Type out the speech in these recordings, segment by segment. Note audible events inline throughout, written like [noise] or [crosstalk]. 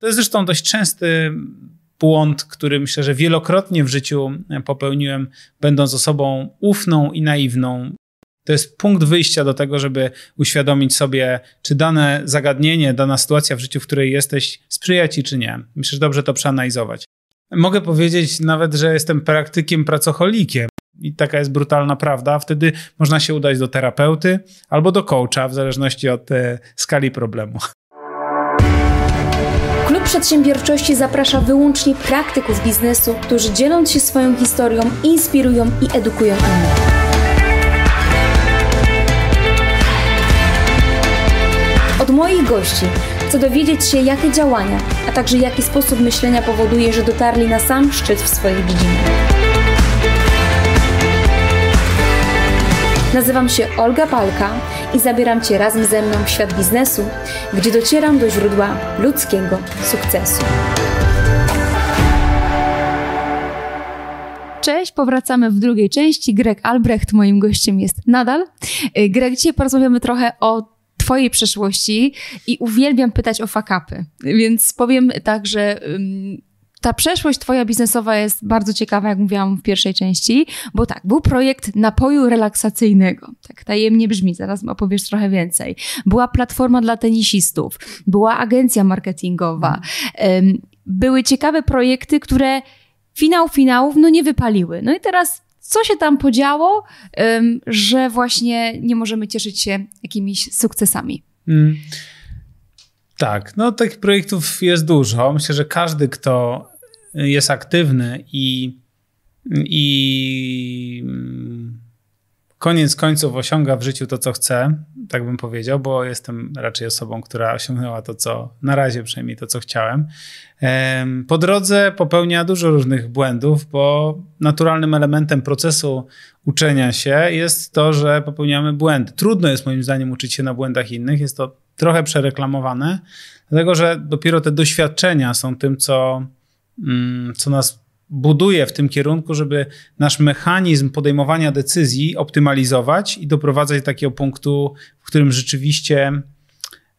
To jest zresztą dość częsty błąd, który myślę, że wielokrotnie w życiu popełniłem, będąc osobą ufną i naiwną. To jest punkt wyjścia do tego, żeby uświadomić sobie, czy dane zagadnienie, dana sytuacja w życiu, w której jesteś, sprzyja ci, czy nie. Myślę, że dobrze to przeanalizować. Mogę powiedzieć nawet, że jestem praktykiem pracocholikiem. I taka jest brutalna prawda. Wtedy można się udać do terapeuty albo do coacha, w zależności od e, skali problemu. Przedsiębiorczości zaprasza wyłącznie praktyków biznesu, którzy dzieląc się swoją historią, inspirują i edukują innych. Od moich gości chcę dowiedzieć się, jakie działania, a także jaki sposób myślenia powoduje, że dotarli na sam szczyt w swojej dziedzinie. Nazywam się Olga Palka i zabieram Cię razem ze mną w świat biznesu, gdzie docieram do źródła ludzkiego sukcesu. Cześć, powracamy w drugiej części. Greg Albrecht moim gościem jest nadal. Y, Greg, dzisiaj porozmawiamy trochę o twojej przeszłości i uwielbiam pytać o fakapy. Więc powiem tak, że ta przeszłość twoja biznesowa jest bardzo ciekawa, jak mówiłam w pierwszej części, bo tak, był projekt napoju relaksacyjnego. Tak tajemnie brzmi, zaraz opowiesz trochę więcej. Była platforma dla tenisistów, była agencja marketingowa. Były ciekawe projekty, które finał finałów no nie wypaliły. No i teraz co się tam podziało, że właśnie nie możemy cieszyć się jakimiś sukcesami. Mm. Tak, no takich projektów jest dużo. Myślę, że każdy, kto jest aktywny i, i koniec końców osiąga w życiu to, co chce, tak bym powiedział, bo jestem raczej osobą, która osiągnęła to, co na razie przynajmniej to, co chciałem. Po drodze popełnia dużo różnych błędów, bo naturalnym elementem procesu uczenia się jest to, że popełniamy błędy. Trudno jest moim zdaniem uczyć się na błędach innych, jest to trochę przereklamowane, dlatego że dopiero te doświadczenia są tym, co, mm, co nas buduje w tym kierunku, żeby nasz mechanizm podejmowania decyzji optymalizować i doprowadzać do takiego punktu, w którym rzeczywiście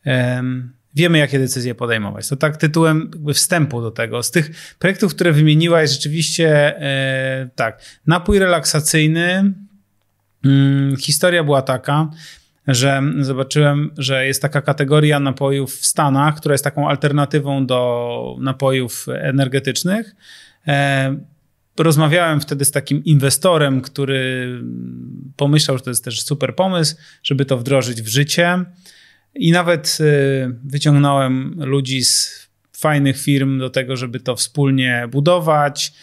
um, wiemy, jakie decyzje podejmować. To tak tytułem wstępu do tego. Z tych projektów, które wymieniłaś, rzeczywiście e, tak. Napój relaksacyjny. Hmm, historia była taka, że zobaczyłem, że jest taka kategoria napojów w Stanach, która jest taką alternatywą do napojów energetycznych E, rozmawiałem wtedy z takim inwestorem, który pomyślał, że to jest też super pomysł, żeby to wdrożyć w życie. I nawet e, wyciągnąłem ludzi z fajnych firm do tego, żeby to wspólnie budować.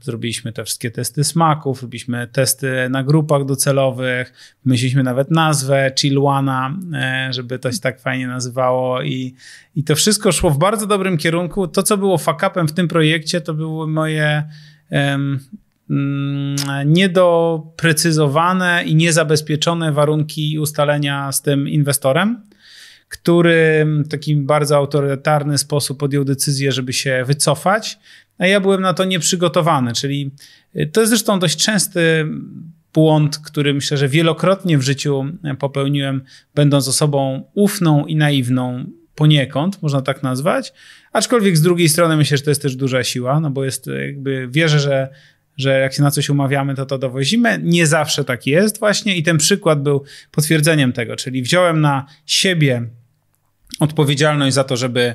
Zrobiliśmy te wszystkie testy smaków, robiliśmy testy na grupach docelowych, myśleliśmy nawet nazwę Chilwana, e, żeby to się tak fajnie nazywało i, i to wszystko szło w bardzo dobrym kierunku. To, co było fakapem w tym projekcie, to były moje um, niedoprecyzowane i niezabezpieczone warunki ustalenia z tym inwestorem który w taki bardzo autorytarny sposób podjął decyzję, żeby się wycofać a ja byłem na to nieprzygotowany, czyli y, to jest zresztą dość częsty błąd, który myślę, że wielokrotnie w życiu popełniłem, będąc osobą ufną i naiwną poniekąd, można tak nazwać, aczkolwiek z drugiej strony myślę, że to jest też duża siła, no bo jest jakby, wierzę, że że jak się na coś umawiamy, to to dowozimy. Nie zawsze tak jest właśnie i ten przykład był potwierdzeniem tego, czyli wziąłem na siebie odpowiedzialność za to, żeby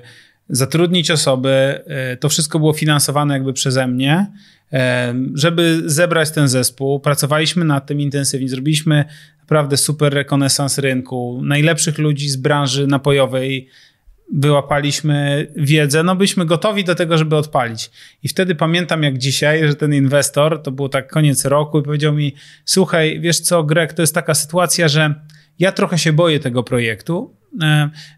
zatrudnić osoby. E, to wszystko było finansowane jakby przeze mnie. E, żeby zebrać ten zespół, pracowaliśmy nad tym intensywnie, zrobiliśmy naprawdę super rekonesans rynku, najlepszych ludzi z branży napojowej, wyłapaliśmy wiedzę, no byliśmy gotowi do tego, żeby odpalić. I wtedy pamiętam jak dzisiaj, że ten inwestor, to było tak koniec roku i powiedział mi, słuchaj, wiesz co Greg, to jest taka sytuacja, że ja trochę się boję tego projektu,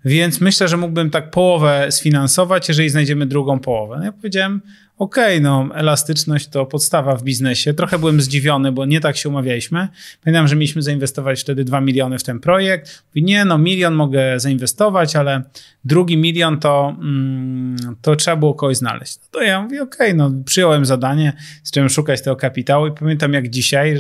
więc myślę, że mógłbym tak połowę sfinansować, jeżeli znajdziemy drugą połowę. No ja powiedziałem, okay, no elastyczność to podstawa w biznesie. Trochę byłem zdziwiony, bo nie tak się umawialiśmy. Pamiętam, że mieliśmy zainwestować wtedy 2 miliony w ten projekt. Mówi, nie, no milion mogę zainwestować, ale drugi milion to, mm, to trzeba było kogoś znaleźć. No to ja mówię, okay, no przyjąłem zadanie, zacząłem szukać tego kapitału i pamiętam jak dzisiaj,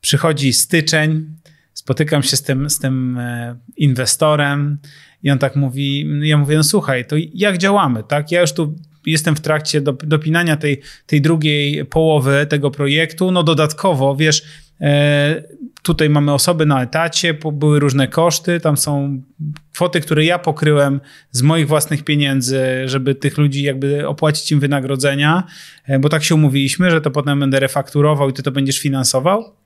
przychodzi styczeń, spotykam się z tym, z tym e, inwestorem i on tak mówi, ja mówię, no słuchaj, to jak działamy, tak? Ja już tu jestem w trakcie dopinania tej, tej drugiej połowy tego projektu, no dodatkowo, wiesz, e, tutaj mamy osoby na etacie, były różne koszty, tam są kwoty, które ja pokryłem z moich własnych pieniędzy, żeby tych ludzi jakby opłacić im wynagrodzenia, e, bo tak się umówiliśmy, że to potem będę refakturował i ty to będziesz finansował,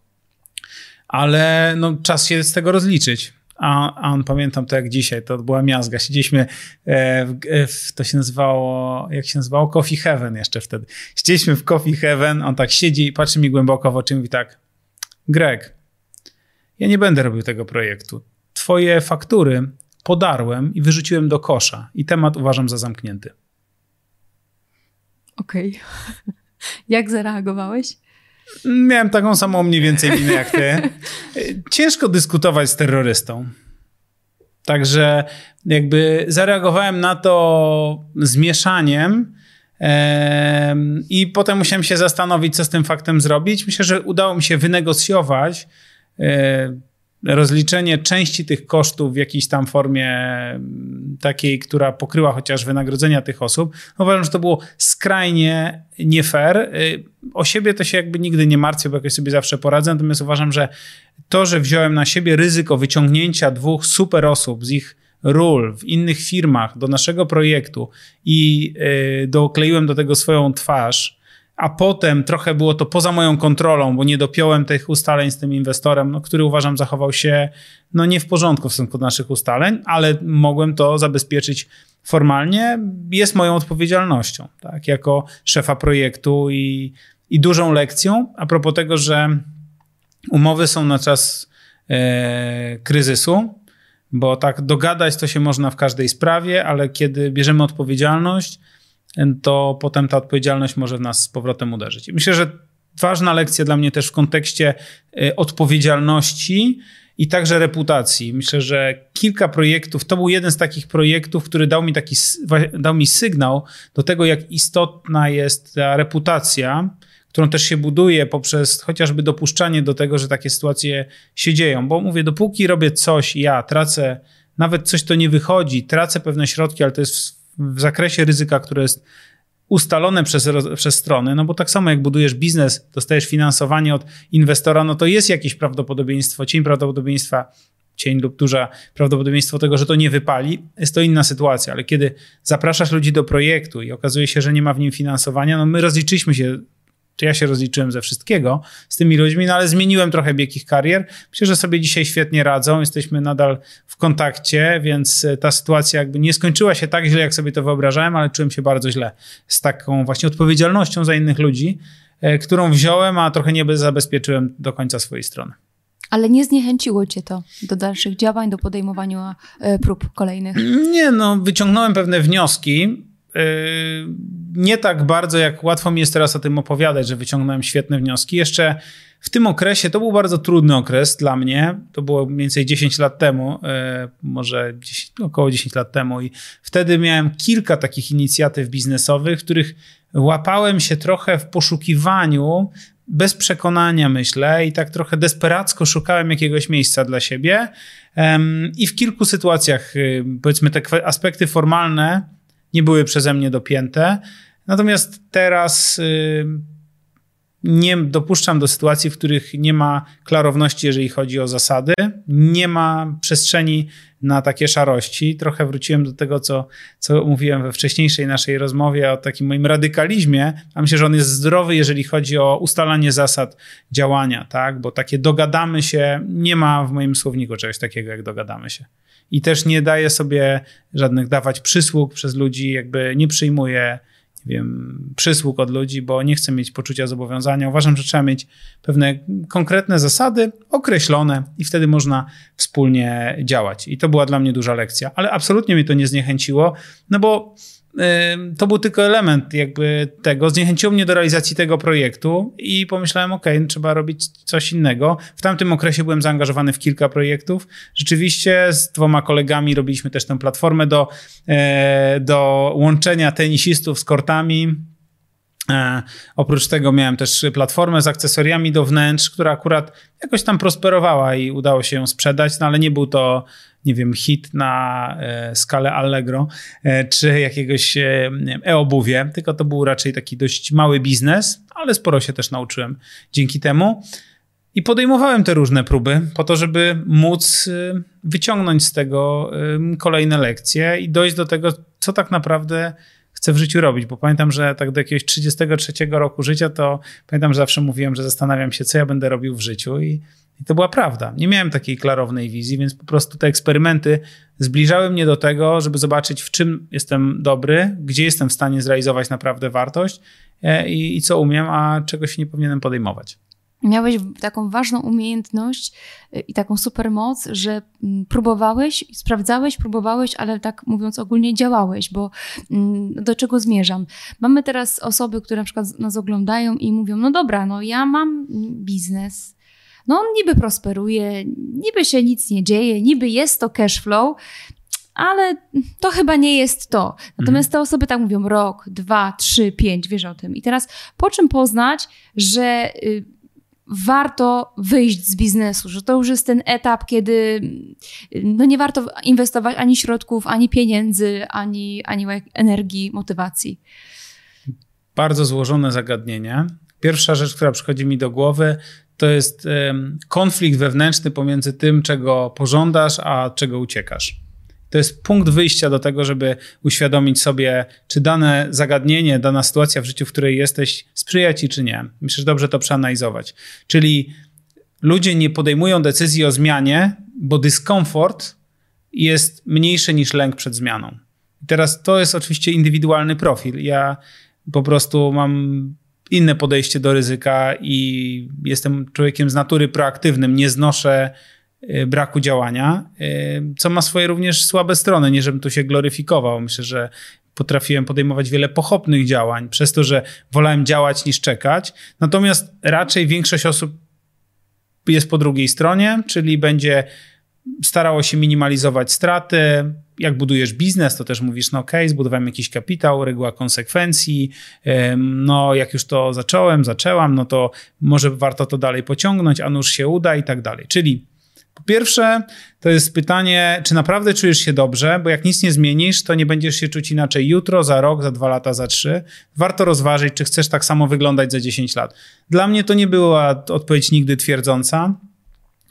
ale no, czas się z tego rozliczyć. A, a on pamiętam to jak dzisiaj, to była miazga. Siedzieliśmy e, w, e, w, to się nazywało, jak się nazywało? Coffee Heaven jeszcze wtedy. Siedzieliśmy w Coffee Heaven, on tak siedzi i patrzy mi głęboko w oczy i mówi tak, Greg, ja nie będę robił tego projektu. Twoje faktury podarłem i wyrzuciłem do kosza i temat uważam za zamknięty. Okej. Okay. [laughs] Jak zareagowałeś? Miałem taką samą mniej więcej minę jak ty. Ciężko dyskutować z terrorystą. Także jakby zareagowałem na to zmieszaniem i potem musiałem się zastanowić, co z tym faktem zrobić. Myślę, że udało mi się wynegocjować e, rozliczenie części tych kosztów w jakiejś tam formie mm, takiej, która pokryła chociaż wynagrodzenia tych osób, no uważam, że to było skrajnie nie fair. Y, o siebie to się jakby nigdy nie martwię, bo jakoś sobie zawsze poradzę, natomiast uważam, że to, że wziąłem na siebie ryzyko wyciągnięcia dwóch super osób z ich ról w innych firmach do naszego projektu i y, dokleiłem do tego swoją twarz, a potem trochę było to poza moją kontrolą, bo nie dopiąłem tych ustaleń z tym inwestorem, no, który uważam zachował się no, nie w porządku w stosunku do naszych ustaleń, ale mogłem to zabezpieczyć formalnie, jest moją odpowiedzialnością, tak, jako szefa projektu i, i dużą lekcją. A propos tego, że umowy są na czas e, kryzysu, bo tak dogadać to się można w każdej sprawie, ale kiedy bierzemy odpowiedzialność, to potem ta odpowiedzialność może w nas z powrotem uderzyć. Myślę, że ważna lekcja dla mnie też w kontekście y, odpowiedzialności i także reputacji. Myślę, że kilka projektów, to był jeden z takich projektów, który dał mi taki, dał mi sygnał do tego, jak istotna jest ta reputacja, którą też się buduje poprzez chociażby dopuszczanie do tego, że takie sytuacje się dzieją. Bo mówię, dopóki robię coś, ja tracę, nawet coś to nie wychodzi, tracę pewne środki, ale to jest w zakresie ryzyka, które jest ustalone przez, przez strony, no bo tak samo jak budujesz biznes, dostajesz finansowanie od inwestora, no to jest jakieś prawdopodobieństwo, cień prawdopodobieństwa, cień lub duże prawdopodobieństwo tego, że to nie wypali, jest to inna sytuacja, ale kiedy zapraszasz ludzi do projektu i okazuje się, że nie ma w nim finansowania, no my rozliczyliśmy się czy ja się rozliczyłem ze wszystkiego z tymi ludźmi, no ale zmieniłem trochę bieg ich karier. Myślę, że sobie dzisiaj świetnie radzą, jesteśmy nadal w kontakcie, więc e, ta sytuacja jakby nie skończyła się tak źle, jak sobie to wyobrażałem, ale czułem się bardzo źle z taką właśnie odpowiedzialnością za innych ludzi, e, którą wziąłem, a trochę nie zabezpieczyłem do końca swojej strony. Ale nie zniechęciło cię to do dalszych działań, do podejmowania e, prób kolejnych? Nie, no wyciągnąłem pewne wnioski, nie tak bardzo, jak łatwo mi jest teraz o tym opowiadać, że wyciągnąłem świetne wnioski. Jeszcze w tym okresie, to był bardzo trudny okres dla mnie, to było mniej więcej 10 lat temu, yy, może 10, około 10 lat temu i wtedy miałem kilka takich inicjatyw biznesowych, których łapałem się trochę w poszukiwaniu bez przekonania, myślę, i tak trochę desperacko szukałem jakiegoś miejsca dla siebie. I w kilku sytuacjach, yy, powiedzmy, te aspekty formalne nie były przeze mnie dopięte. Natomiast teraz y, nie dopuszczam do sytuacji, w których nie ma klarowności, jeżeli chodzi o zasady, nie ma przestrzeni na takie szarości. Trochę wróciłem do tego, co, co mówiłem we wcześniejszej naszej rozmowie o takim moim radykalizmie, a myślę, że on jest zdrowy, jeżeli chodzi o ustalanie zasad działania, tak? Bo takie dogadamy się, nie ma w moim słowniku czegoś takiego jak dogadamy się i też nie daje sobie żadnych dawać przysług przez ludzi, jakby nie przyjmuje nie wiem, przysług od ludzi, bo nie chcę mieć poczucia zobowiązania. Uważam, że trzeba mieć pewne konkretne zasady określone i wtedy można wspólnie działać. I to była dla mnie duża lekcja, ale absolutnie mnie to nie zniechęciło, no bo to był tylko element jakby tego. Zniechęciło mnie do realizacji tego projektu i pomyślałem, ok, trzeba robić coś innego. W tamtym okresie byłem zaangażowany w kilka projektów. Rzeczywiście z dwoma kolegami robiliśmy też tę platformę do, e, do łączenia tenisistów z kortami oprócz tego miałem też platformę z akcesoriami do wnętrz, która akurat jakoś tam prosperowała i udało się ją sprzedać, no ale nie był to, nie wiem, hit na e, skalę Allegro e, czy jakiegoś e, e-obuwie, tylko to był raczej taki dość mały biznes, ale sporo się też nauczyłem dzięki temu. I podejmowałem te różne próby po to, żeby móc e, wyciągnąć z tego e, kolejne lekcje i dojść do tego, co tak naprawdę chcę w życiu robić, bo pamiętam, że tak do jakiegoś 33 roku życia, to pamiętam, że zawsze mówiłem, że zastanawiam się, co ja będę robił w życiu i, i to była prawda. Nie miałem takiej klarownej wizji, więc po prostu te eksperymenty zbliżały mnie do tego, żeby zobaczyć, w czym jestem dobry, gdzie jestem w stanie zrealizować naprawdę wartość e, i, i co umiem, a czego się nie powinienem podejmować miałeś taką ważną umiejętność y, i taką supermoc, że mm, próbowałeś, sprawdzałeś, próbowałeś, ale tak mówiąc ogólnie działałeś, bo mm, do czego zmierzam? Mamy teraz osoby, które na przykład nas oglądają i mówią, no dobra, no ja mam biznes, no on niby prosperuje, niby się nic nie dzieje, niby jest to cash flow, ale to chyba nie jest to. Natomiast te osoby tak mówią rok, dwa, trzy, pięć, wiesz o tym. I teraz po czym poznać, że y, warto wyjść z biznesu, że to już jest ten etap, kiedy no nie warto inwestować ani środków, ani pieniędzy, ani, ani energii, motywacji. Bardzo złożone zagadnienie. Pierwsza rzecz, która przychodzi mi do głowy, to jest konflikt wewnętrzny pomiędzy tym, czego pożądasz, a czego uciekasz. To jest punkt wyjścia do tego, żeby uświadomić sobie, czy dane zagadnienie, dana sytuacja w życiu, w której jesteś, sprzyja ci, czy nie. Myślę, że dobrze to przeanalizować. Czyli ludzie nie podejmują decyzji o zmianie, bo dyskomfort jest mniejszy niż lęk przed zmianą. Teraz to jest oczywiście indywidualny profil. Ja po prostu mam inne podejście do ryzyka i jestem człowiekiem z natury proaktywnym. Nie znoszę braku działania, y, co ma swoje również słabe strony. Nie żebym tu się gloryfikował. Myślę, że potrafiłem podejmować wiele pochopnych działań, przez to, że wolałem działać niż czekać. Natomiast raczej większość osób jest po drugiej stronie, czyli będzie starało się minimalizować straty. Jak budujesz biznes, to też mówisz, no okay, zbudowałem jakiś kapitał, reguła konsekwencji, no jak już to zacząłem, zaczęłam, no to może warto to dalej pociągnąć, a nuż się uda i tak dalej. Czyli po pierwsze, to jest pytanie, czy naprawdę czujesz się dobrze, bo jak nic nie zmienisz, to nie będziesz się czuć inaczej jutro, za rok, za dwa lata, za trzy. Warto rozważyć, czy chcesz tak samo wyglądać za 10 lat. Dla mnie to nie była odpowiedź nigdy twierdząca.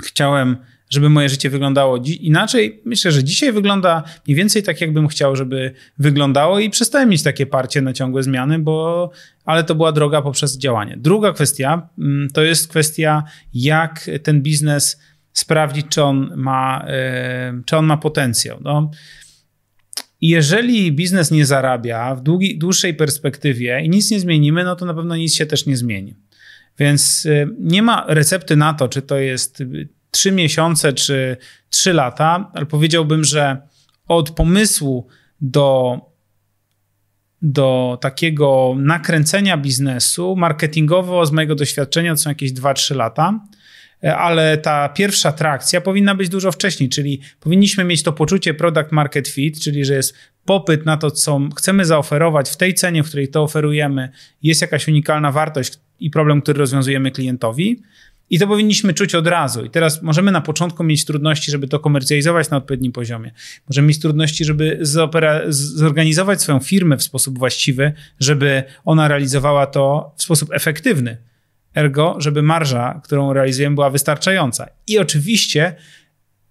Chciałem, żeby moje życie wyglądało inaczej. Myślę, że dzisiaj wygląda mniej więcej tak, jakbym chciał, żeby wyglądało i przestałem mieć takie parcie na ciągłe zmiany, bo ale to była droga poprzez działanie. Druga kwestia mm, to jest kwestia, jak ten biznes sprawdzić, czy on ma, czy on ma potencjał. No, jeżeli biznes nie zarabia w długi, dłuższej perspektywie i nic nie zmienimy, no to na pewno nic się też nie zmieni. Więc nie ma recepty na to, czy to jest 3 miesiące, czy 3 lata, ale powiedziałbym, że od pomysłu do, do takiego nakręcenia biznesu marketingowo z mojego doświadczenia to są jakieś 2-3 lata ale ta pierwsza trakcja powinna być dużo wcześniej, czyli powinniśmy mieć to poczucie product market fit, czyli że jest popyt na to, co chcemy zaoferować w tej cenie, w której to oferujemy, jest jakaś unikalna wartość i problem, który rozwiązujemy klientowi. I to powinniśmy czuć od razu. I teraz możemy na początku mieć trudności, żeby to komercjalizować na odpowiednim poziomie. Możemy mieć trudności, żeby zorganizować swoją firmę w sposób właściwy, żeby ona realizowała to w sposób efektywny ergo, żeby marża, którą realizujemy, była wystarczająca. I oczywiście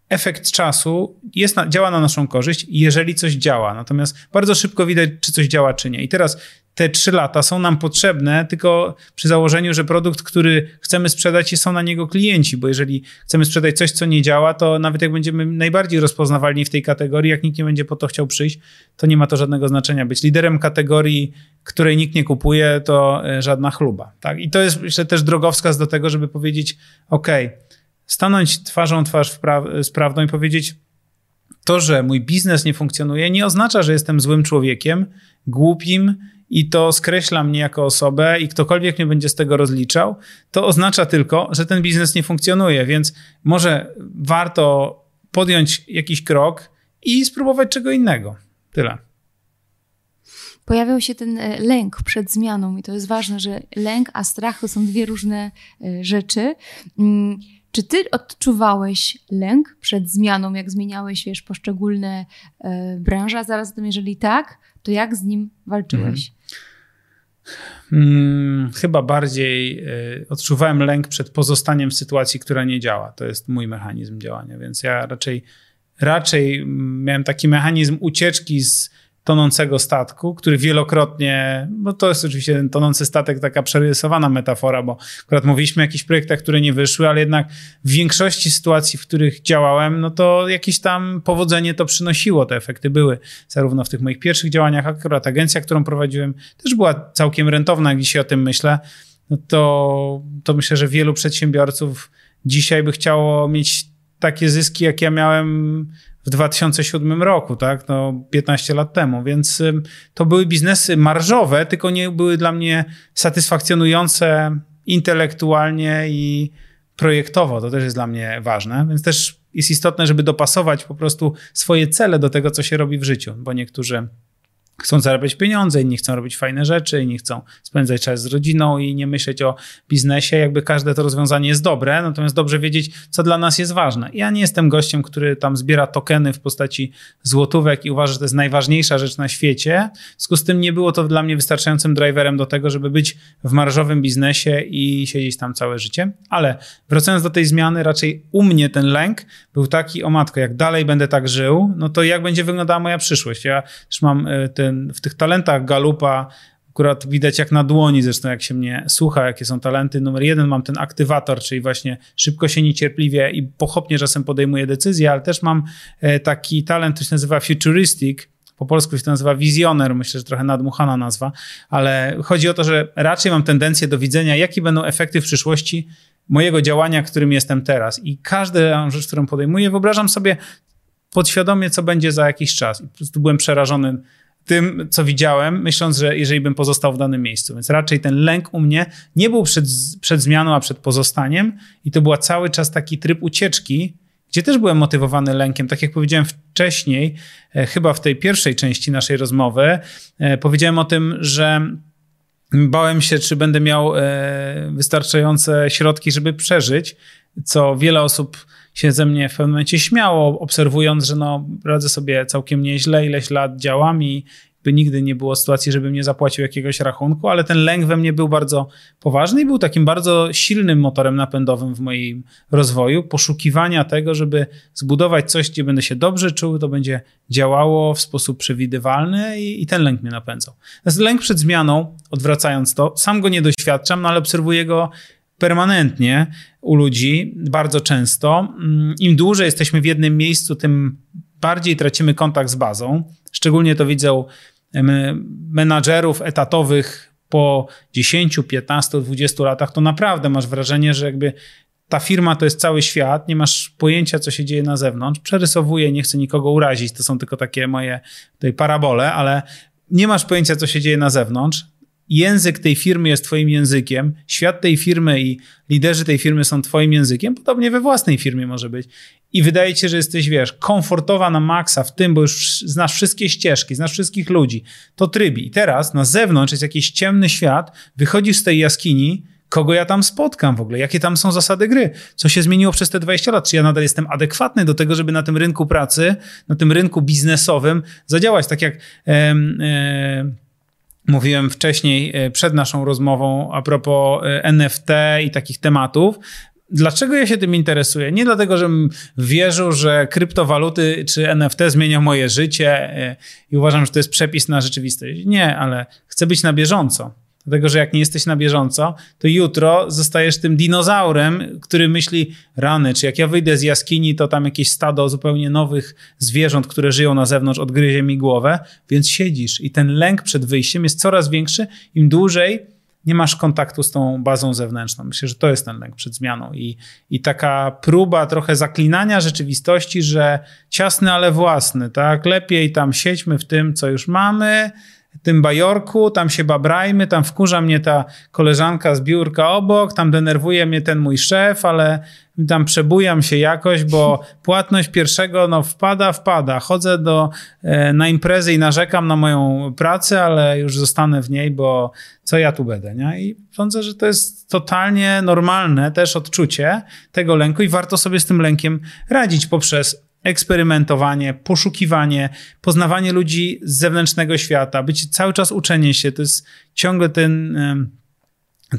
efekt czasu jest na, działa na naszą korzyść, jeżeli coś działa. Natomiast bardzo szybko widać, czy coś działa, czy nie. I teraz te trzy lata są nam potrzebne, tylko przy założeniu, że produkt, który chcemy sprzedać, są na niego klienci, bo jeżeli chcemy sprzedać coś, co nie działa, to nawet jak będziemy najbardziej rozpoznawalni w tej kategorii, jak nikt nie będzie po to chciał przyjść, to nie ma to żadnego znaczenia. Być liderem kategorii, której nikt nie kupuje, to e, żadna chluba. Tak? I to jest myślę też drogowskaz do tego, żeby powiedzieć, ok, stanąć twarzą twarz pra- z prawdą i powiedzieć, to, że mój biznes nie funkcjonuje, nie oznacza, że jestem złym człowiekiem, głupim i to skreśla mnie jako osobę i ktokolwiek mnie będzie z tego rozliczał, to oznacza tylko, że ten biznes nie funkcjonuje, więc może warto podjąć jakiś krok i spróbować czego innego. Tyle. pojawiał się ten e, lęk przed zmianą i to jest ważne, że lęk a strach to są dwie różne e, rzeczy. Mm, czy ty odczuwałeś lęk przed zmianą, jak zmieniałeś, wiesz, poszczególne e, branże, a zaraz tym, jeżeli tak, to jak z nim walczyłeś? Hmm, chyba bardziej y, odczuwałem lęk przed pozostaniem w sytuacji, która nie działa. To jest mój mechanizm działania, więc ja raczej, raczej miałem taki mechanizm ucieczki z tonącego statku, który wielokrotnie, no to jest oczywiście ten tonący statek, taka przerysowana metafora, bo akurat mówiliśmy o jakichś projektach, które nie wyszły, ale jednak w większości sytuacji, w których działałem, no to jakieś tam powodzenie to przynosiło, te efekty były, zarówno w tych moich pierwszych działaniach, akurat agencja, którą prowadziłem, też była całkiem rentowna, jak dzisiaj o tym myślę, no to, to myślę, że wielu przedsiębiorców dzisiaj by chciało mieć takie zyski, jak ja miałem w 2007 roku, tak, no 15 lat temu, więc to były biznesy marżowe, tylko nie były dla mnie satysfakcjonujące intelektualnie i projektowo. To też jest dla mnie ważne, więc też jest istotne, żeby dopasować po prostu swoje cele do tego, co się robi w życiu, bo niektórzy chcą zarabiać pieniądze, inni chcą robić fajne rzeczy, inni chcą spędzać czas z rodziną i nie myśleć o biznesie. Jakby każde to rozwiązanie jest dobre, natomiast dobrze wiedzieć, co dla nas jest ważne. Ja nie jestem gościem, który tam zbiera tokeny w postaci złotówek i uważa, że to jest najważniejsza rzecz na świecie. W związku z tym nie było to dla mnie wystarczającym driverem do tego, żeby być w marżowym biznesie i siedzieć tam całe życie. Ale wracając do tej zmiany, raczej u mnie ten lęk był taki, o matko, jak dalej będę tak żył, no to jak będzie wyglądała moja przyszłość? Ja też mam e, ten w tych talentach Galupa akurat widać jak na dłoni, zresztą jak się mnie słucha, jakie są talenty. Numer jeden mam ten aktywator, czyli właśnie szybko się niecierpliwie i pochopnie czasem podejmuję decyzje, ale też mam e, taki talent, który się nazywa futuristic, po polsku się to nazywa wizjoner, myślę, że trochę nadmuchana nazwa, ale chodzi o to, że raczej mam tendencję do widzenia, jakie będą efekty w przyszłości mojego działania, którym jestem teraz. I każdą rzecz, którą podejmuję, wyobrażam sobie podświadomie, co będzie za jakiś czas. I po prostu byłem przerażony tym, co widziałem, myśląc, że jeżeli bym pozostał w danym miejscu. Więc raczej ten lęk u mnie nie był przed, przed zmianą, a przed pozostaniem, i to był cały czas taki tryb ucieczki, gdzie też byłem motywowany lękiem. Tak jak powiedziałem wcześniej, e, chyba w tej pierwszej części naszej rozmowy, e, powiedziałem o tym, że bałem się, czy będę miał e, wystarczające środki, żeby przeżyć, co wiele osób się ze mnie w pewnym momencie śmiało, obserwując, że no, radzę sobie całkiem nieźle, ileś lat działam i by nigdy nie było sytuacji, żebym nie zapłacił jakiegoś rachunku, ale ten lęk we mnie był bardzo poważny i był takim bardzo silnym motorem napędowym w moim rozwoju, poszukiwania tego, żeby zbudować coś, gdzie będę się dobrze czuł, to będzie działało w sposób przewidywalny i, i ten lęk mnie napędzał. Natomiast lęk przed zmianą, odwracając to, sam go nie doświadczam, no ale obserwuję go permanentnie u ludzi, bardzo często. Mm, Im dłużej jesteśmy w jednym miejscu, tym bardziej tracimy kontakt z bazą. Szczególnie to widzę menadżerów etatowych po 10, 15, 20 latach. To naprawdę masz wrażenie, że jakby ta firma to jest cały świat, nie masz pojęcia, co się dzieje na zewnątrz. Przerysowuję, nie chcę nikogo urazić, to są tylko takie moje tutaj parabole, ale nie masz pojęcia, co się dzieje na zewnątrz język tej firmy jest twoim językiem, świat tej firmy i liderzy tej firmy są twoim językiem, podobnie we własnej firmie może być. I wydaje ci się, że jesteś, wiesz, komfortowa na maksa w tym, bo już znasz wszystkie ścieżki, znasz wszystkich ludzi. To trybi. I teraz na zewnątrz jest jakiś ciemny świat, wychodzisz z tej jaskini, kogo ja tam spotkam w ogóle, jakie tam są zasady gry, co się zmieniło przez te 20 lat, czy ja nadal jestem adekwatny do tego, żeby na tym rynku pracy, na tym rynku biznesowym zadziałać. Tak jak... E, e, mówiłem wcześniej e, przed naszą rozmową a propos e, NFT i takich tematów. Dlaczego ja się tym interesuję? Nie dlatego, żebym wierzył, że kryptowaluty czy NFT zmienią moje życie e, i uważam, że to jest przepis na rzeczywistość. Nie, ale chcę być na bieżąco. Dlatego, że jak nie jesteś na bieżąco, to jutro zostajesz tym dinozaurem, który myśli, rany, czy jak ja wyjdę z jaskini, to tam jakieś stado zupełnie nowych zwierząt, które żyją na zewnątrz, odgryzie mi głowę, więc siedzisz i ten lęk przed wyjściem jest coraz większy, im dłużej nie masz kontaktu z tą bazą zewnętrzną. Myślę, że to jest ten lęk przed zmianą i, i taka próba trochę zaklinania rzeczywistości, że ciasny, ale własny, tak? Lepiej tam siedźmy w tym, co już mamy, tym bajorku, tam się babrajmy, tam wkurza mnie ta koleżanka z biurka obok, tam denerwuje mnie ten mój szef, ale tam przebujam się jakoś, bo [laughs] płatność pierwszego no wpada, wpada. Chodzę do, e, na imprezy i narzekam na moją pracę, ale już zostanę w niej, bo co ja tu będę, nie? I sądzę, że to jest totalnie normalne też odczucie tego lęku i warto sobie z tym lękiem radzić poprzez eksperymentowanie, poszukiwanie, poznawanie ludzi z zewnętrznego świata, być cały czas uczenie się. To jest ciągle ten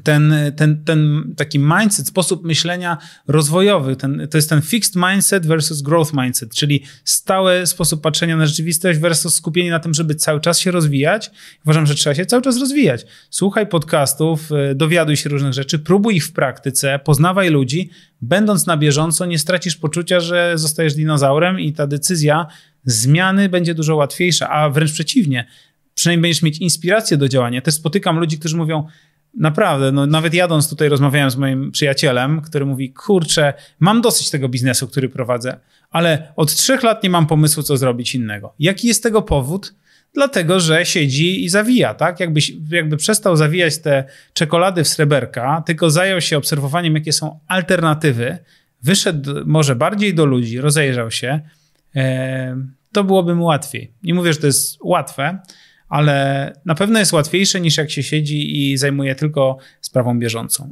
ten, ten, ten taki mindset, sposób myślenia rozwojowy, ten, to jest ten fixed mindset versus growth mindset, czyli stały sposób patrzenia na rzeczywistość versus skupienie na tym, żeby cały czas się rozwijać. Uważam, że trzeba się cały czas rozwijać. Słuchaj podcastów, y, dowiaduj się różnych rzeczy, próbuj ich w praktyce, poznawaj ludzi. Będąc na bieżąco, nie stracisz poczucia, że zostajesz dinozaurem i ta decyzja zmiany będzie dużo łatwiejsza, a wręcz przeciwnie, przynajmniej będziesz mieć inspirację do działania. Też spotykam ludzi, którzy mówią, Naprawdę, no nawet jadąc tutaj rozmawiałem z moim przyjacielem, który mówi, kurczę, mam dosyć tego biznesu, który prowadzę, ale od trzech lat nie mam pomysłu, co zrobić innego. Jaki jest tego powód? Dlatego, że siedzi i zawija, tak? Jakby, jakby przestał zawijać te czekolady w sreberka, tylko zajął się obserwowaniem, jakie są alternatywy, wyszedł może bardziej do ludzi, rozejrzał się, e, to byłoby mu łatwiej. Nie mówię, że to jest łatwe, ale na pewno jest łatwiejsze niż jak się siedzi i zajmuje tylko sprawą bieżącą.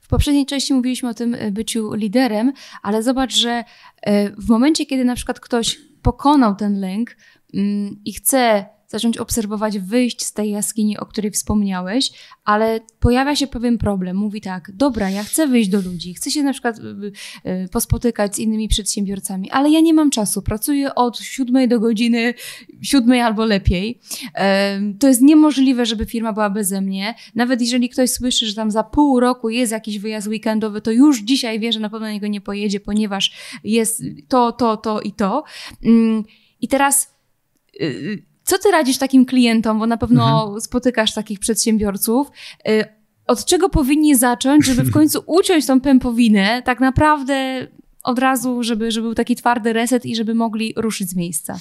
W poprzedniej części mówiliśmy o tym e, byciu liderem, ale zobacz, że e, w momencie, kiedy na przykład ktoś pokonał ten lęk mm, i chce zacząć obserwować, wyjść z tej jaskini, o której wspomniałeś, ale pojawia się pewien problem. Mówi tak, dobra, ja chcę wyjść do ludzi, chcę się na przykład y, y, pospotykać z innymi przedsiębiorcami, ale ja nie mam czasu, pracuję od siódmej do godziny siódmej albo lepiej. To jest niemożliwe, żeby firma była beze mnie. Nawet jeżeli ktoś słyszy, że tam za pół roku jest jakiś wyjazd weekendowy, to już dzisiaj wie, że na pewno niego nie pojedzie, ponieważ jest to, to, to i to. Mm, I teraz y, co ty radzisz takim klientom, bo na pewno mhm. spotykasz takich przedsiębiorców? Y, od czego powinni zacząć, żeby w końcu [laughs] uciąć tą pępowinę, tak naprawdę od razu, żeby, żeby był taki twardy reset i żeby mogli ruszyć z miejsca?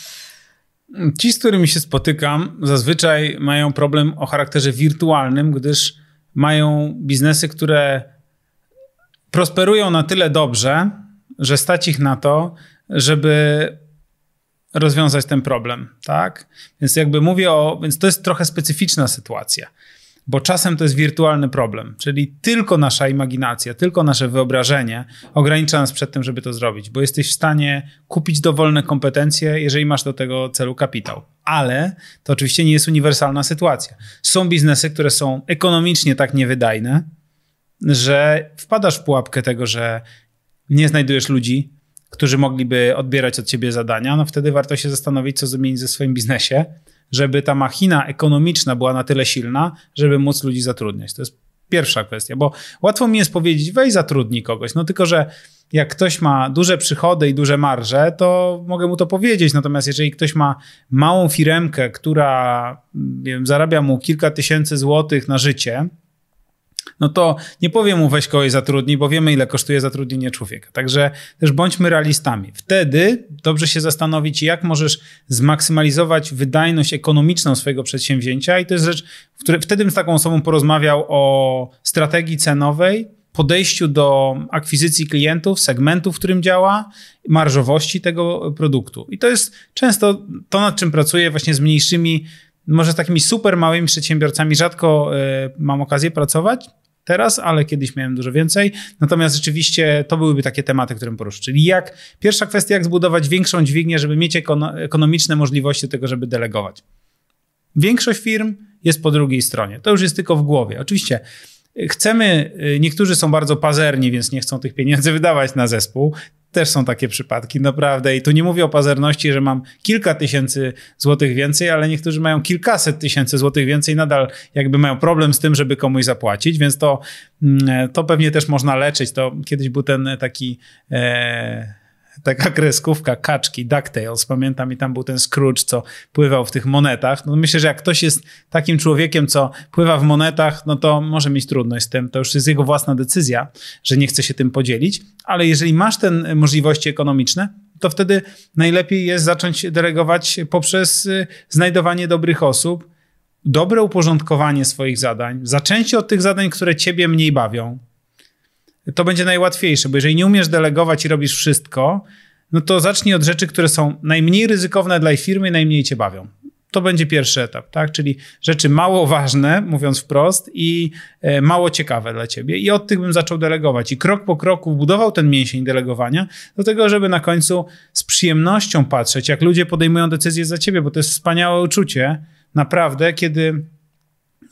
Ci, z którymi się spotykam, zazwyczaj mają problem o charakterze wirtualnym, gdyż mają biznesy, które prosperują na tyle dobrze, że stać ich na to, żeby rozwiązać ten problem, tak? Więc jakby mówię o, więc to jest trochę specyficzna sytuacja, bo czasem to jest wirtualny problem, czyli tylko nasza imaginacja, tylko nasze wyobrażenie ogranicza nas przed tym, żeby to zrobić, bo jesteś w stanie kupić dowolne kompetencje, jeżeli masz do tego celu kapitał. Ale to oczywiście nie jest uniwersalna sytuacja. Są biznesy, które są ekonomicznie tak niewydajne, że wpadasz w pułapkę tego, że nie znajdujesz ludzi, którzy mogliby odbierać od ciebie zadania, no wtedy warto się zastanowić, co zmienić ze swoim biznesie, żeby ta machina ekonomiczna była na tyle silna, żeby móc ludzi zatrudniać. To jest pierwsza kwestia, bo łatwo mi jest powiedzieć, weź zatrudnij kogoś, no tylko, że jak ktoś ma duże przychody i duże marże, to mogę mu to powiedzieć. Natomiast jeżeli ktoś ma małą firemkę, która wiem, zarabia mu kilka tysięcy złotych na życie, no to nie powiem mu weź kogoś zatrudnij, bo wiemy ile kosztuje zatrudnienie człowieka. Także też bądźmy realistami. Wtedy dobrze się zastanowić, jak możesz zmaksymalizować wydajność ekonomiczną swojego przedsięwzięcia i to jest rzecz, w której wtedy bym z taką osobą porozmawiał o strategii cenowej, podejściu do akwizycji klientów, segmentu, w którym działa, marżowości tego produktu. I to jest często to, nad czym pracuję właśnie z mniejszymi może z takimi super małymi przedsiębiorcami rzadko y, mam okazję pracować teraz, ale kiedyś miałem dużo więcej. Natomiast rzeczywiście to byłyby takie tematy, które poruszę. Czyli jak, pierwsza kwestia, jak zbudować większą dźwignię, żeby mieć ekonomiczne możliwości tego, żeby delegować. Większość firm jest po drugiej stronie. To już jest tylko w głowie. Oczywiście chcemy, y, niektórzy są bardzo pazerni, więc nie chcą tych pieniędzy wydawać na zespół. Też są takie przypadki, naprawdę. I tu nie mówię o pazerności, że mam kilka tysięcy złotych więcej, ale niektórzy mają kilkaset tysięcy złotych więcej, nadal jakby mają problem z tym, żeby komuś zapłacić, więc to, mm, to pewnie też można leczyć. To kiedyś był ten taki. E, taka kreskówka kaczki, DuckTales, pamiętam i tam był ten Scrooge, co pływał w tych monetach. No myślę, że jak ktoś jest takim człowiekiem, co pływa w monetach, no to może mieć trudność z tym. To już jest jego własna decyzja, że nie chce się tym podzielić, ale jeżeli masz te możliwości ekonomiczne, to wtedy najlepiej jest zacząć delegować poprzez y, znajdowanie dobrych osób, dobre uporządkowanie swoich zadań, zaczęcie od tych zadań, które ciebie mniej bawią. To będzie najłatwiejsze, bo jeżeli nie umiesz delegować i robisz wszystko, no to zacznij od rzeczy, które są najmniej ryzykowne dla firmy i najmniej cię bawią. To będzie pierwszy etap, tak? Czyli rzeczy mało ważne, mówiąc wprost, i e, mało ciekawe dla ciebie. I od tych bym zaczął delegować. I krok po kroku budował ten mięsień delegowania, do tego, żeby na końcu z przyjemnością patrzeć, jak ludzie podejmują decyzje za ciebie, bo to jest wspaniałe uczucie, naprawdę, kiedy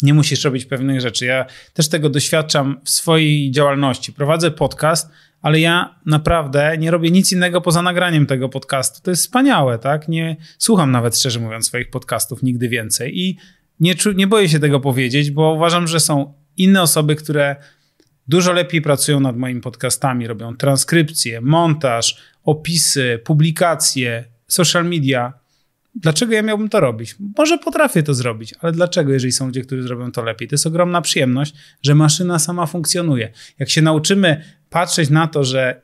nie musisz robić pewnych rzeczy. Ja też tego doświadczam w swojej działalności. Prowadzę podcast, ale ja naprawdę nie robię nic innego poza nagraniem tego podcastu. To jest wspaniałe, tak? Nie słucham nawet, szczerze mówiąc, swoich podcastów nigdy więcej i nie, nie boję się tego powiedzieć, bo uważam, że są inne osoby, które dużo lepiej pracują nad moimi podcastami, robią transkrypcję, montaż, opisy, publikacje, social media. Dlaczego ja miałbym to robić? Może potrafię to zrobić, ale dlaczego, jeżeli są ludzie, którzy zrobią to lepiej? To jest ogromna przyjemność, że maszyna sama funkcjonuje. Jak się nauczymy patrzeć na to, że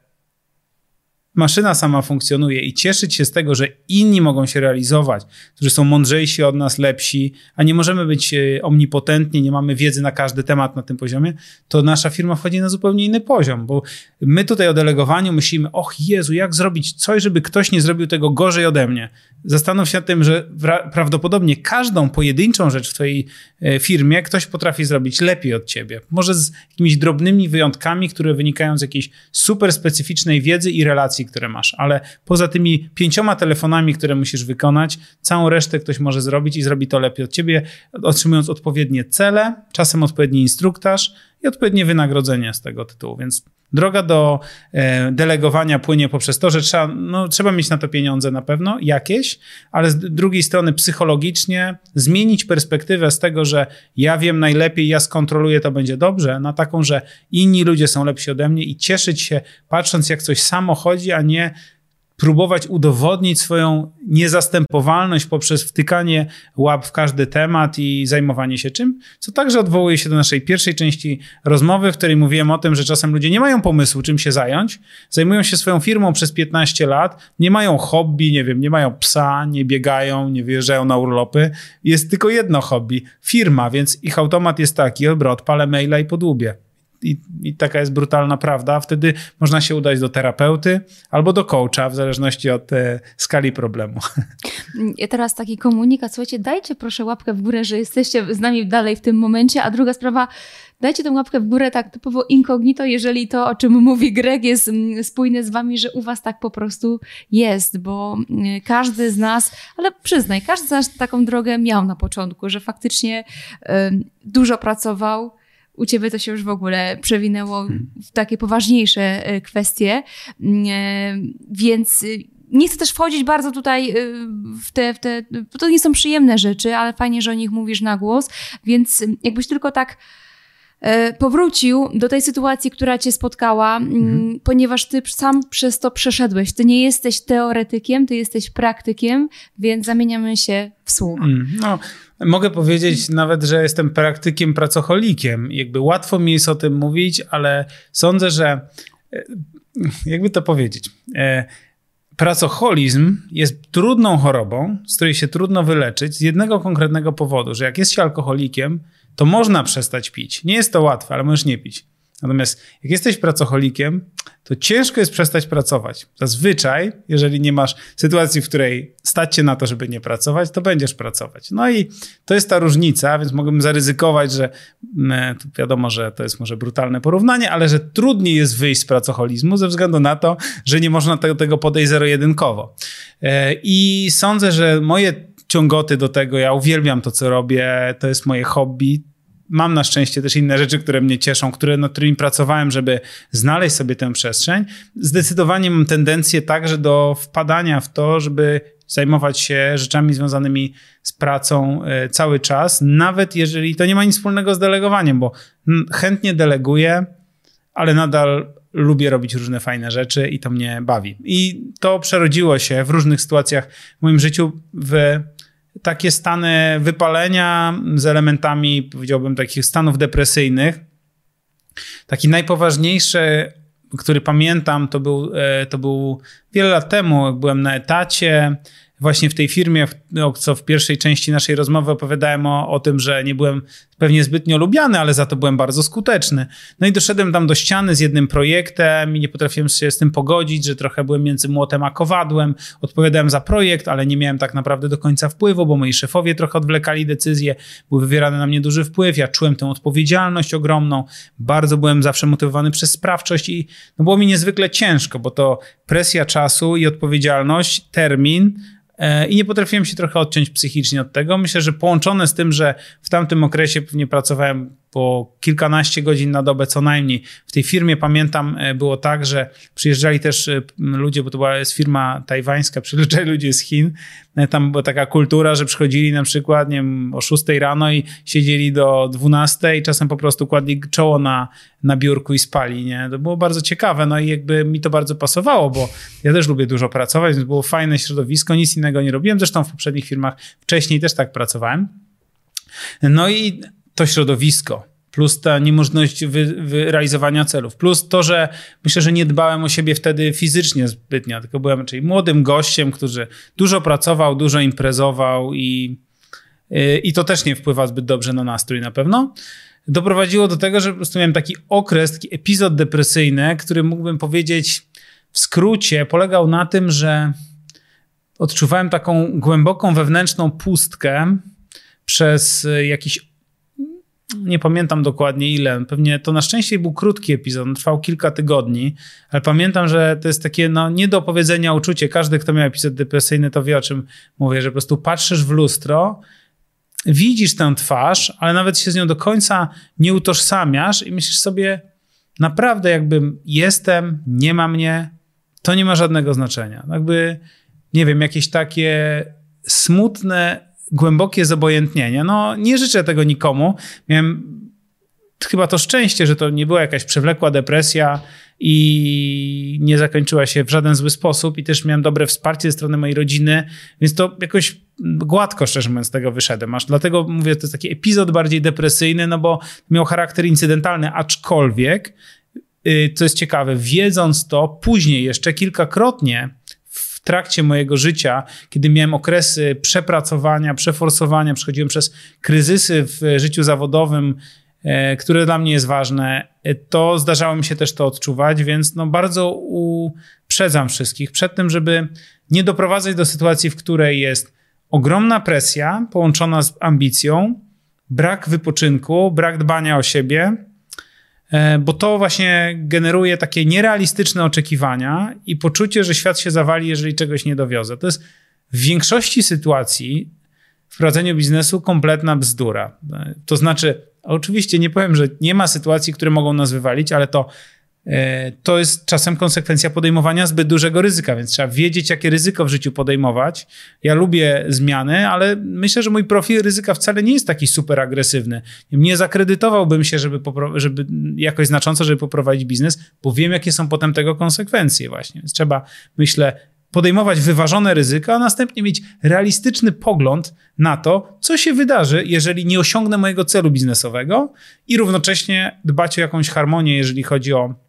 maszyna sama funkcjonuje i cieszyć się z tego, że inni mogą się realizować, którzy są mądrzejsi od nas, lepsi, a nie możemy być e, omnipotentni, nie mamy wiedzy na każdy temat na tym poziomie, to nasza firma wchodzi na zupełnie inny poziom, bo my tutaj o delegowaniu myślimy, och Jezu, jak zrobić coś, żeby ktoś nie zrobił tego gorzej ode mnie. Zastanów się nad tym, że prawdopodobnie każdą pojedynczą rzecz w twojej e, firmie ktoś potrafi zrobić lepiej od ciebie. Może z jakimiś drobnymi wyjątkami, które wynikają z jakiejś super specyficznej wiedzy i relacji, które masz, ale poza tymi pięcioma telefonami, które musisz wykonać, całą resztę ktoś może zrobić i zrobi to lepiej od ciebie, otrzymując odpowiednie cele, czasem odpowiedni instruktaż i odpowiednie wynagrodzenie z tego tytułu. Więc droga do e, delegowania płynie poprzez to, że trzeba, no, trzeba mieć na to pieniądze na pewno, jakieś, ale z drugiej strony psychologicznie zmienić perspektywę z tego, że ja wiem najlepiej, ja skontroluję, to będzie dobrze, na taką, że inni ludzie są lepsi ode mnie i cieszyć się patrząc, jak coś samo chodzi, a nie próbować udowodnić swoją niezastępowalność poprzez wtykanie łap w każdy temat i zajmowanie się czym, co także odwołuje się do naszej pierwszej części rozmowy, w której mówiłem o tym, że czasem ludzie nie mają pomysłu, czym się zająć, zajmują się swoją firmą przez 15 lat, nie mają hobby, nie wiem, nie mają psa, nie biegają, nie wyjeżdżają na urlopy. Jest tylko jedno hobby, firma, więc ich automat jest taki, dobra, odpalę maila i podłubię i, i, taka jest brutalna prawda, wtedy można się udać do terapeuty albo do coacha, w zależności od e, skali problemu. Ja teraz taki komunikat, słuchajcie, dajcie proszę łapkę w górę, że jesteście z nami dalej w tym momencie, a druga sprawa, dajcie tę łapkę w górę tak typowo incognito, jeżeli to, o czym mówi Greg, jest mm, spójne z wami, że u was tak po prostu jest, bo mm, każdy z nas, ale przyznaj, każdy z nas taką drogę miał na początku, że faktycznie dużo pracował, u ciebie to się już w ogóle przewinęło hmm. w takie poważniejsze e, kwestie, mm, e, więc y, nie chcę też wchodzić bardzo tutaj y, w te, w te, bo to nie są przyjemne rzeczy, ale fajnie, że o nich mówisz na głos, więc y, jakbyś tylko tak powrócił do tej sytuacji, która cię spotkała, mm, mhm. ponieważ ty sam przez to przeszedłeś. Ty nie jesteś teoretykiem, ty jesteś praktykiem, więc zamieniamy się w słowa. Mm, no, Mogę powiedzieć nawet, że jestem praktykiem, pracocholikiem. Jakby łatwo mi jest o tym mówić, ale sądzę, że e, jakby to powiedzieć. E, pracocholizm jest trudną chorobą, z której się trudno wyleczyć z jednego konkretnego powodu, że jak jest się alkoholikiem, to można przestać pić. Nie jest to łatwe, ale możesz nie pić. Natomiast jak jesteś pracocholikiem, to ciężko jest przestać pracować. Zazwyczaj, jeżeli nie masz sytuacji, w której stać się na to, żeby nie pracować, to będziesz pracować. No i to jest ta różnica, więc mogłbym zaryzykować, że mm, wiadomo, że to jest może brutalne porównanie, ale że trudniej jest wyjść z pracocholizmu ze względu na to, że nie można tego, tego podejść zero-jedynkowo. E, I sądzę, że moje ciągoty do tego, ja uwielbiam to, co robię, to jest moje hobby, mam na szczęście też inne rzeczy, które mnie cieszą, które, nad którymi pracowałem, żeby znaleźć sobie tę przestrzeń. Zdecydowanie mam tendencję także do wpadania w to, żeby zajmować się rzeczami związanymi z pracą e, cały czas, nawet jeżeli to nie ma nic wspólnego z delegowaniem, bo chętnie deleguję, ale nadal lubię robić różne fajne rzeczy i to mnie bawi. I to przerodziło się w różnych sytuacjach w moim życiu w takie stany wypalenia z elementami, powiedziałbym, takich stanów depresyjnych. Taki najpoważniejszy który pamiętam, to był, e, to był wiele lat temu, jak byłem na etacie, właśnie w tej firmie, no, co w pierwszej części naszej rozmowy opowiadałem o, o tym, że nie byłem pewnie zbytnio lubiany, ale za to byłem bardzo skuteczny. No i doszedłem tam do ściany z jednym projektem i nie potrafiłem się z tym pogodzić, że trochę byłem między młotem a kowadłem. Odpowiadałem za projekt, ale nie miałem tak naprawdę do końca wpływu, bo moi szefowie trochę odwlekali decyzje, był wywierany na mnie duży wpływ, ja czułem tę odpowiedzialność ogromną, bardzo byłem zawsze motywowany przez sprawczość i no było mi niezwykle ciężko, bo to presja czasu i odpowiedzialność, termin, i nie potrafiłem się trochę odciąć psychicznie od tego. Myślę, że połączone z tym, że w tamtym okresie pewnie pracowałem po kilkanaście godzin na dobę co najmniej. W tej firmie pamiętam e, było tak, że przyjeżdżali też e, ludzie, bo to była jest firma tajwańska, [laughs] przyjeżdżali ludzie z Chin. E, tam była taka kultura, że przychodzili na przykład nie wiem, o 6 rano i siedzieli do 12 i czasem po prostu kładli czoło na, na biurku i spali. Nie? To było bardzo ciekawe, no i jakby mi to bardzo pasowało, bo ja też lubię dużo pracować, więc było fajne środowisko, nic innego nie robiłem. Zresztą w poprzednich firmach wcześniej też tak pracowałem. No i to środowisko, plus ta niemożność wy, wyrealizowania celów, plus to, że myślę, że nie dbałem o siebie wtedy fizycznie zbytnio, tylko byłem raczej młodym gościem, który dużo pracował, dużo imprezował i, y, i to też nie wpływa zbyt dobrze na nastrój na pewno. Doprowadziło do tego, że po prostu miałem taki okres, taki epizod depresyjny, który mógłbym powiedzieć w skrócie polegał na tym, że odczuwałem taką głęboką wewnętrzną pustkę przez jakiś nie pamiętam dokładnie ile, pewnie to na szczęście był krótki epizod, trwał kilka tygodni, ale pamiętam, że to jest takie no, nie do opowiedzenia uczucie. Każdy, kto miał epizod depresyjny, to wie o czym mówię, że po prostu patrzysz w lustro, widzisz tę twarz, ale nawet się z nią do końca nie utożsamiasz i myślisz sobie, naprawdę jakbym jestem, nie ma mnie, to nie ma żadnego znaczenia. Jakby, nie wiem, jakieś takie smutne głębokie zobojętnienie. No, nie życzę tego nikomu. Miałem chyba to szczęście, że to nie była jakaś przewlekła depresja i nie zakończyła się w żaden zły sposób i też miałem dobre wsparcie ze strony mojej rodziny, więc to jakoś gładko, szczerze mówiąc, z tego wyszedłem. Aż dlatego mówię, to jest taki epizod bardziej depresyjny, no bo miał charakter incydentalny, aczkolwiek, y, co jest ciekawe, wiedząc to, później jeszcze kilkakrotnie trakcie mojego życia, kiedy miałem okresy przepracowania, przeforsowania, przechodziłem przez kryzysy w życiu zawodowym, e, które dla mnie jest ważne, e, to zdarzało mi się też to odczuwać, więc no bardzo uprzedzam wszystkich przed tym, żeby nie doprowadzać do sytuacji, w której jest ogromna presja połączona z ambicją, brak wypoczynku, brak dbania o siebie, bo to właśnie generuje takie nierealistyczne oczekiwania i poczucie, że świat się zawali, jeżeli czegoś nie dowiozę. To jest w większości sytuacji w prowadzeniu biznesu kompletna bzdura. E, to znaczy, oczywiście nie powiem, że nie ma sytuacji, które mogą nas wywalić, ale to E, to jest czasem konsekwencja podejmowania zbyt dużego ryzyka, więc trzeba wiedzieć, jakie ryzyko w życiu podejmować. Ja lubię zmiany, ale myślę, że mój profil ryzyka wcale nie jest taki super agresywny. Nie zakredytowałbym się, żeby, żeby jakoś znacząco, żeby poprowadzić biznes, bo wiem, jakie są potem tego konsekwencje właśnie. Więc trzeba, myślę, podejmować wyważone ryzyka, a następnie mieć realistyczny pogląd na to, co się wydarzy, jeżeli nie osiągnę mojego celu biznesowego i równocześnie dbać o jakąś harmonię, jeżeli chodzi o E,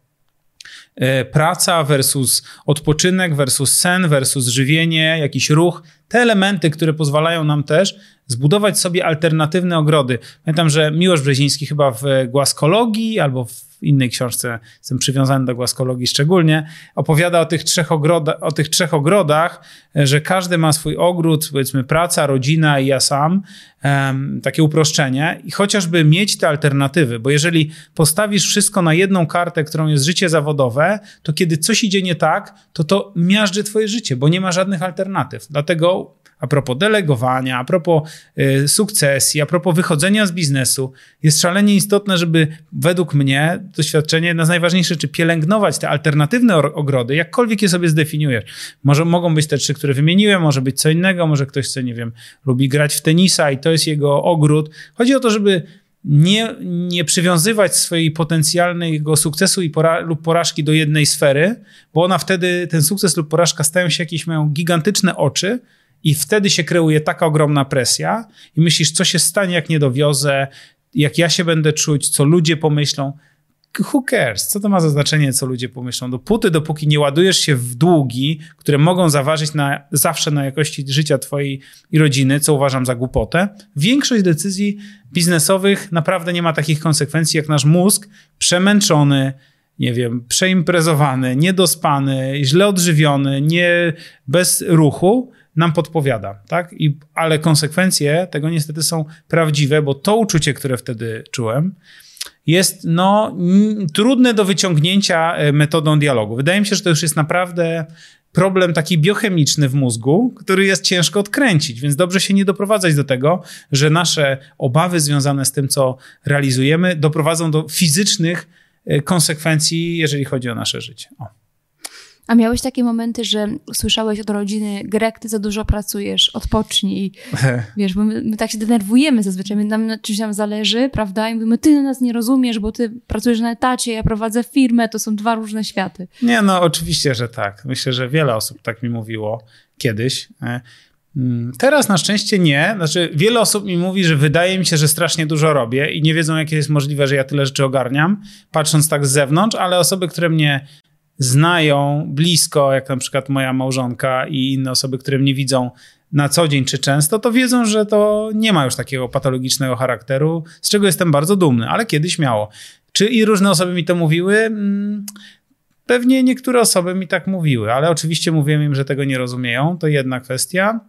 praca versus odpoczynek, versus sen, versus żywienie, jakiś ruch. Te elementy, które pozwalają nam też zbudować sobie alternatywne ogrody. Pamiętam, że Miłosz Brzeziński chyba w głaskologii albo w innej książce, jestem przywiązany do głaskologii szczególnie, opowiada o tych trzech, ogroda, o tych trzech ogrodach, że każdy ma swój ogród, powiedzmy praca, rodzina i ja sam, um, takie uproszczenie i chociażby mieć te alternatywy, bo jeżeli postawisz wszystko na jedną kartę, którą jest życie zawodowe, to kiedy coś idzie nie tak, to to miażdży twoje życie, bo nie ma żadnych alternatyw. Dlatego a propos delegowania, a propos y, sukcesji, a propos wychodzenia z biznesu, jest szalenie istotne, żeby według mnie doświadczenie, jedna z najważniejszych czy pielęgnować te alternatywne ogrody, jakkolwiek je sobie zdefiniujesz. Może mogą być te trzy, które wymieniłem, może być co innego, może ktoś chce, nie wiem, lubi grać w tenisa i to jest jego ogród. Chodzi o to, żeby nie, nie przywiązywać swojej potencjalnego sukcesu i pora lub porażki do jednej sfery, bo ona wtedy, ten sukces lub porażka stają się jakieś, mają gigantyczne oczy, i wtedy się kreuje taka ogromna presja i myślisz, co się stanie, jak nie dowiozę, jak ja się będę czuć, co ludzie pomyślą. who cares? Co to ma za znaczenie, co ludzie pomyślą? Dopóty, dopóki nie ładujesz się w długi, które mogą zaważyć na, zawsze na jakości życia twojej i rodziny, co uważam za głupotę, większość decyzji biznesowych naprawdę nie ma takich konsekwencji, jak nasz mózg przemęczony, nie wiem, przeimprezowany, niedospany, źle odżywiony, nie bez ruchu, nam podpowiada, tak? I, ale konsekwencje tego niestety są prawdziwe, bo to uczucie, które wtedy czułem, jest no, trudne do wyciągnięcia e, metodą dialogu. Wydaje mi się, że to już jest naprawdę problem taki biochemiczny w mózgu, który jest ciężko odkręcić, więc dobrze się nie doprowadzać do tego, że nasze obawy związane z tym, co realizujemy, doprowadzą do fizycznych e, konsekwencji, jeżeli chodzi o nasze życie. O. A miałeś takie momenty, że słyszałeś od rodziny, Greg, ty za dużo pracujesz, odpocznij. [laughs] Wiesz, bo my, my, tak się denerwujemy zazwyczaj, my nam na czymś nam zależy, prawda? I mówimy, ty nas nie rozumiesz, bo ty pracujesz na etacie, ja prowadzę firmę, to są dwa różne światy. Nie, no oczywiście, że tak. Myślę, że wiele osób tak mi mówiło kiedyś. E, mm, teraz na szczęście nie. Znaczy, wiele osób mi mówi, że wydaje mi się, że strasznie dużo robię i nie wiedzą, jakie jest możliwe, że ja tyle rzeczy ogarniam, patrząc tak z zewnątrz, ale osoby, które mnie znają blisko, jak na przykład moja małżonka i inne osoby, które mnie widzą na co dzień czy często, to wiedzą, że to nie ma już takiego patologicznego charakteru, z czego jestem bardzo dumny, ale kiedyś miało. Czy i różne osoby mi to mówiły? Mm, pewnie niektóre osoby mi tak mówiły, ale oczywiście mówiłem im, że tego nie rozumieją. To jedna kwestia.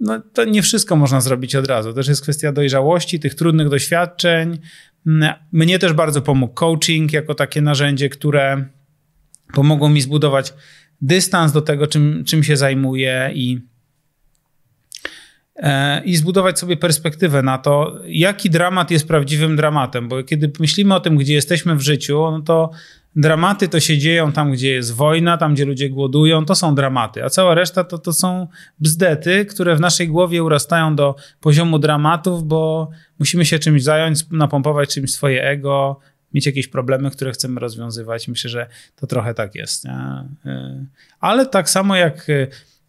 No, to nie wszystko można zrobić od razu. To też jest kwestia dojrzałości, tych trudnych doświadczeń, mnie też bardzo pomógł coaching jako takie narzędzie, które pomogło mi zbudować dystans do tego, czym, czym się zajmuję i, e, i zbudować sobie perspektywę na to, jaki dramat jest prawdziwym dramatem. Bo kiedy myślimy o tym, gdzie jesteśmy w życiu, no to dramaty to się dzieją tam, gdzie jest wojna, tam, gdzie ludzie głodują, to są dramaty, a cała reszta to, to są bzdety, które w naszej głowie urastają do poziomu dramatów, bo musimy się czymś zająć, napompować czymś swoje ego, mieć jakieś problemy, które chcemy rozwiązywać. Myślę, że to trochę tak jest. Nie? Y, ale tak samo jak y,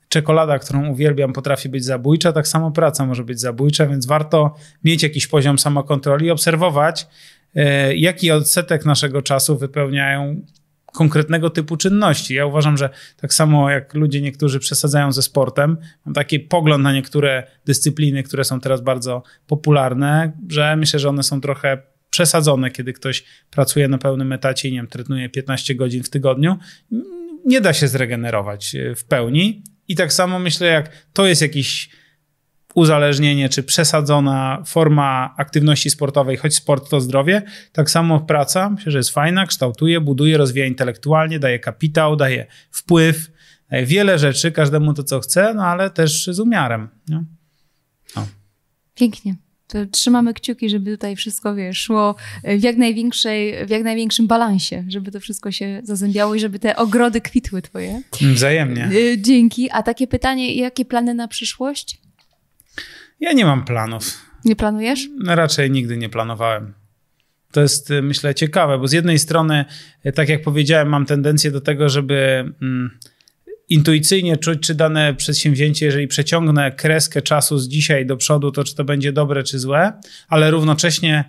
czekolada, którą uwielbiam, potrafi być zabójcza, tak samo praca może być zabójcza, więc warto mieć jakiś poziom samokontroli i obserwować, jaki odsetek naszego czasu wypełniają konkretnego typu czynności. Ja uważam, że tak samo jak ludzie niektórzy przesadzają ze sportem, mam taki pogląd na niektóre dyscypliny, które są teraz bardzo popularne, że myślę, że one są trochę przesadzone, kiedy ktoś pracuje na pełnym etacie i nie wiem, trenuje 15 godzin w tygodniu. Nie da się zregenerować e, w pełni. I tak samo myślę, jak to jest jakiś uzależnienie czy przesadzona forma aktywności sportowej, choć sport to zdrowie, tak samo praca, myślę, że jest fajna, kształtuje, buduje, rozwija intelektualnie, daje kapitał, daje wpływ, daje wiele rzeczy, każdemu to, co chce, no ale też z umiarem. No. Pięknie. To trzymamy kciuki, żeby tutaj wszystko wiesz, szło w jak, największej, w jak największym balansie, żeby to wszystko się zazębiało i żeby te ogrody kwitły twoje. Wzajemnie. Y, dzięki. A takie pytanie, jakie plany na przyszłość? Ja nie mam planów. Nie planujesz? Raczej nigdy nie planowałem. To jest, y, myślę, ciekawe, bo z jednej strony, y, tak jak powiedziałem, mam tendencję do tego, żeby mm, intuicyjnie czuć, czy dane przedsięwzięcie, jeżeli przeciągnę kreskę czasu z dzisiaj do przodu, to czy to będzie dobre, czy złe, ale równocześnie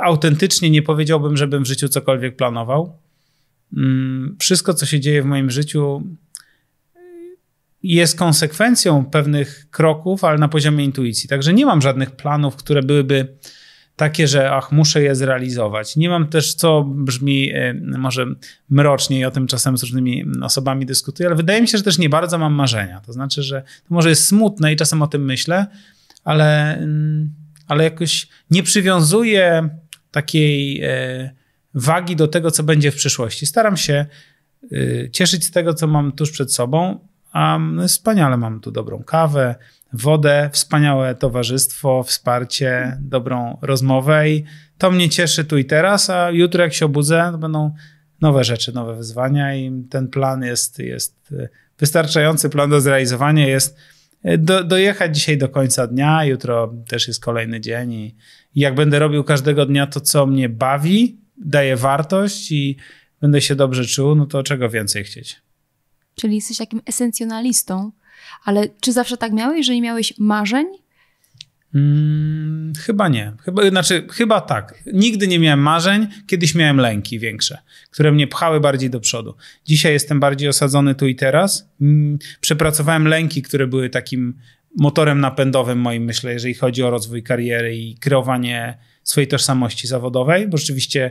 autentycznie nie powiedziałbym, żebym w życiu cokolwiek planował. Mm, wszystko, co się dzieje w moim życiu, jest konsekwencją pewnych kroków, ale na poziomie intuicji. Także nie mam żadnych planów, które byłyby takie, że ach, muszę je zrealizować. Nie mam też, co brzmi e, może mrocznie i o tym czasem z różnymi osobami dyskutuję, ale wydaje mi się, że też nie bardzo mam marzenia. To znaczy, że to może jest smutne i czasem o tym myślę, ale, mm, ale jakoś nie przywiązuję takiej e, wagi do tego, co będzie w przyszłości. Staram się e, cieszyć z tego, co mam tuż przed sobą, a wspaniale mam tu dobrą kawę, wodę, wspaniałe towarzystwo, wsparcie, dobrą rozmowę i to mnie cieszy tu i teraz, a jutro jak się obudzę, to będą nowe rzeczy, nowe wyzwania i ten plan jest, jest wystarczający, plan do zrealizowania jest do, dojechać dzisiaj do końca dnia, jutro też jest kolejny dzień i, i jak będę robił każdego dnia to, co mnie bawi, daje wartość i będę się dobrze czuł, no to czego więcej chcieć. Czyli jesteś takim esencjonalistą, ale czy zawsze tak miałeś, że nie miałeś marzeń? Hmm, chyba nie. Chyba, znaczy, chyba tak. Nigdy nie miałem marzeń, kiedyś miałem lęki większe, które mnie pchały bardziej do przodu. Dzisiaj jestem bardziej osadzony tu i teraz. Hmm, przepracowałem lęki, które były takim motorem napędowym moim, myślę, jeżeli chodzi o rozwój kariery i kreowanie swojej tożsamości zawodowej, bo rzeczywiście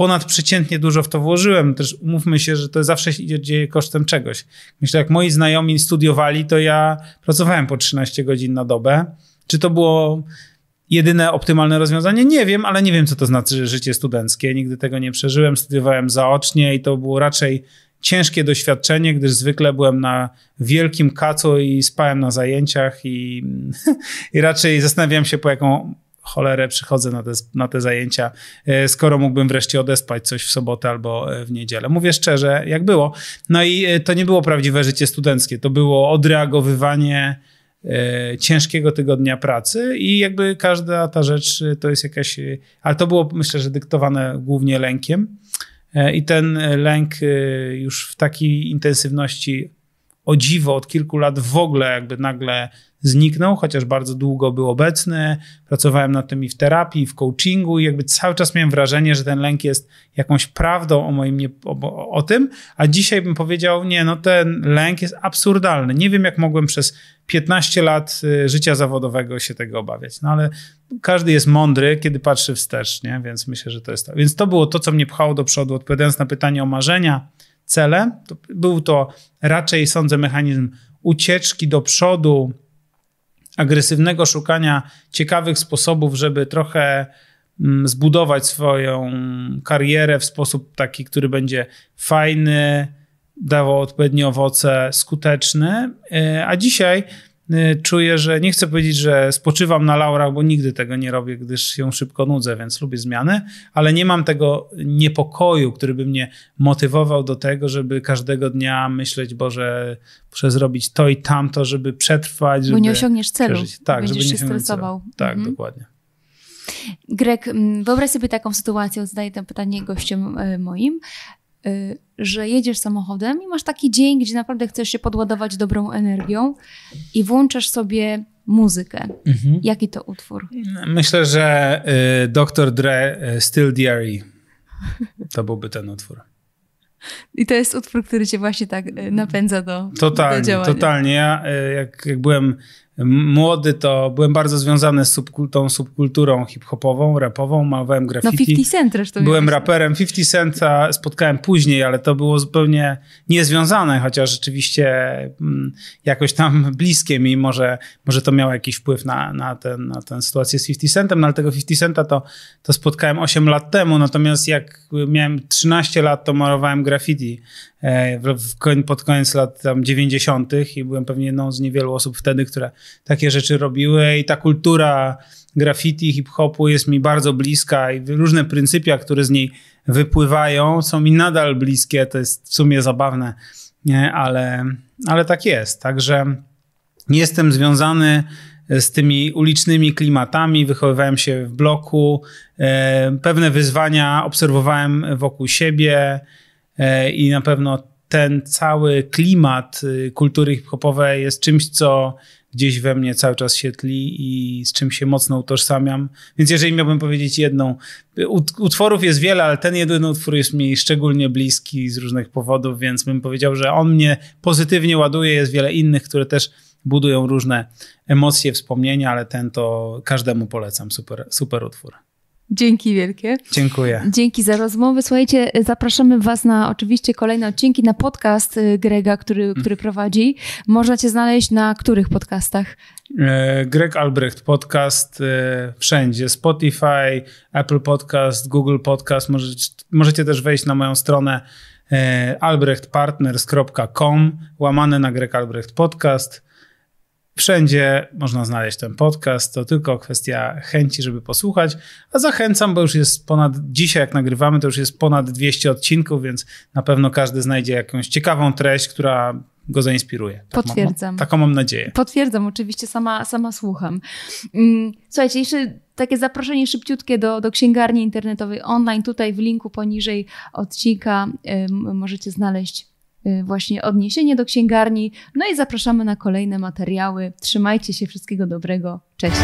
ponadprzeciętnie dużo w to włożyłem. Też umówmy się, że to zawsze idzie kosztem czegoś. Myślę, jak moi znajomi studiowali, to ja pracowałem po 13 godzin na dobę. Czy to było jedyne optymalne rozwiązanie? Nie wiem, ale nie wiem, co to znaczy życie studenckie. Nigdy tego nie przeżyłem. Studiowałem zaocznie i to było raczej ciężkie doświadczenie, gdyż zwykle byłem na wielkim kacu i spałem na zajęciach i, [laughs] i raczej zastanawiałem się, po jaką cholerę przychodzę na te, na te zajęcia, e, skoro mógłbym wreszcie odespać coś w sobotę albo e, w niedzielę. Mówię szczerze, jak było. No i e, to nie było prawdziwe życie studenckie, to było odreagowywanie ciężkiego tygodnia pracy i jakby każda ta rzecz to jest jakaś, ale to było myślę, że dyktowane głównie lękiem i ten lęk już w takiej intensywności o dziwo od kilku lat w ogóle jakby nagle zniknął, chociaż bardzo długo był obecny. Pracowałem nad tym i w terapii, i w coachingu i jakby cały czas miałem wrażenie, że ten lęk jest jakąś prawdą o moim, nie, o, o, tym, a dzisiaj bym powiedział, nie, no ten lęk jest absurdalny. Nie wiem, jak mogłem przez 15 lat y, życia zawodowego się tego obawiać, no ale każdy jest mądry, kiedy patrzy wstecz, nie? Więc myślę, że to jest to. Więc to było to, co mnie pchało do przodu, odpowiadając na pytanie o marzenia, cele. To był to raczej, sądzę, mechanizm ucieczki do przodu, agresywnego szukania ciekawych sposobów, żeby trochę mm, zbudować swoją karierę w sposób taki, który będzie fajny, dawał odpowiednie owoce, skuteczny. E, a dzisiaj czuję, że nie chcę powiedzieć, że spoczywam na laurach, bo nigdy tego nie robię, gdyż się szybko nudzę, więc lubię zmiany, ale nie mam tego niepokoju, który by mnie motywował do tego, żeby każdego dnia myśleć, Boże, muszę zrobić to i tamto, żeby przetrwać. Żeby bo nie osiągniesz celu. Przeżyć. Tak, żeby nie się stresował. Celu. Tak, mhm. dokładnie. Greg, mm, wyobraź sobie taką sytuację, zadaję to pytanie gościom e, moim. Y, że jedziesz samochodem i masz taki dzień, gdzie naprawdę chcesz się podładować dobrą energią i włączasz sobie muzykę. Mhm. Jaki to utwór? Myślę, że y, Dr. Dre y, Still Diary. To byłby ten utwór. I to jest utwór, który cię właśnie tak y, napędza do, totalnie, do działania. Totalnie. Ja jak, jak byłem młody, to byłem bardzo związany z subkultą, subkulturą hip-hopową, rapową, malowałem graffiti. No 50 Cent zresztą. Byłem raperem. 50 Centa spotkałem później, ale to było zupełnie niezwiązane, chociaż rzeczywiście mm, jakoś tam bliskie mi. Może, może to miało jakiś wpływ na, na, ten, na tę sytuację z 50 Centem, no ale tego 50 Centa to, to spotkałem 8 lat temu, natomiast jak miałem 13 lat, to malowałem graffiti E, pod koniec lat tam 90. i byłem pewnie jedną z niewielu osób wtedy, które takie rzeczy robiły i ta kultura graffiti, hip-hopu jest mi bardzo bliska i różne pryncypia, które z niej wypływają, są mi nadal bliskie. To jest w sumie zabawne, nie? Ale, ale tak jest. Także jestem związany z tymi ulicznymi klimatami, wychowywałem się w bloku, e, pewne wyzwania obserwowałem wokół siebie, E, i na pewno ten cały klimat y, kultury hip-hopowej jest czymś, co gdzieś we mnie cały czas się tli i z czym się mocno utożsamiam. Więc jeżeli miałbym powiedzieć jedną, utworów jest wiele, ale ten jeden utwór jest mi szczególnie bliski z różnych powodów, więc bym powiedział, że on mnie pozytywnie ładuje. Jest wiele innych, które też budują różne emocje, wspomnienia, ale ten to każdemu polecam. Super, super utwór. Dzięki wielkie. Dziękuję. Dzięki za rozmowę. Słuchajcie, zapraszamy Was na oczywiście kolejne odcinki, na podcast y, Grega, który, który prowadzi. Można Cię znaleźć na których podcastach? E, Greg Albrecht Podcast e, wszędzie. Spotify, Apple Podcast, Google Podcast. Możecie, możecie też wejść na moją stronę e, albrechtpartners.com łamane na Greg Albrecht Podcast. Wszędzie można znaleźć ten podcast, to tylko kwestia chęci, żeby posłuchać. A zachęcam, bo już jest ponad, dzisiaj jak nagrywamy, to już jest ponad 200 odcinków, więc na pewno każdy znajdzie jakąś ciekawą treść, która go zainspiruje. Tak Potwierdzam. Mam, taką mam nadzieję. Potwierdzam, oczywiście sama, sama słucham. Mm, słuchajcie, jeszcze takie zaproszenie szybciutkie do, do księgarni internetowej online. Tutaj w linku poniżej odcinka możecie znaleźć właśnie odniesienie do księgarni. No i zapraszamy na kolejne materiały. Trzymajcie się, wszystkiego dobrego. Cześć.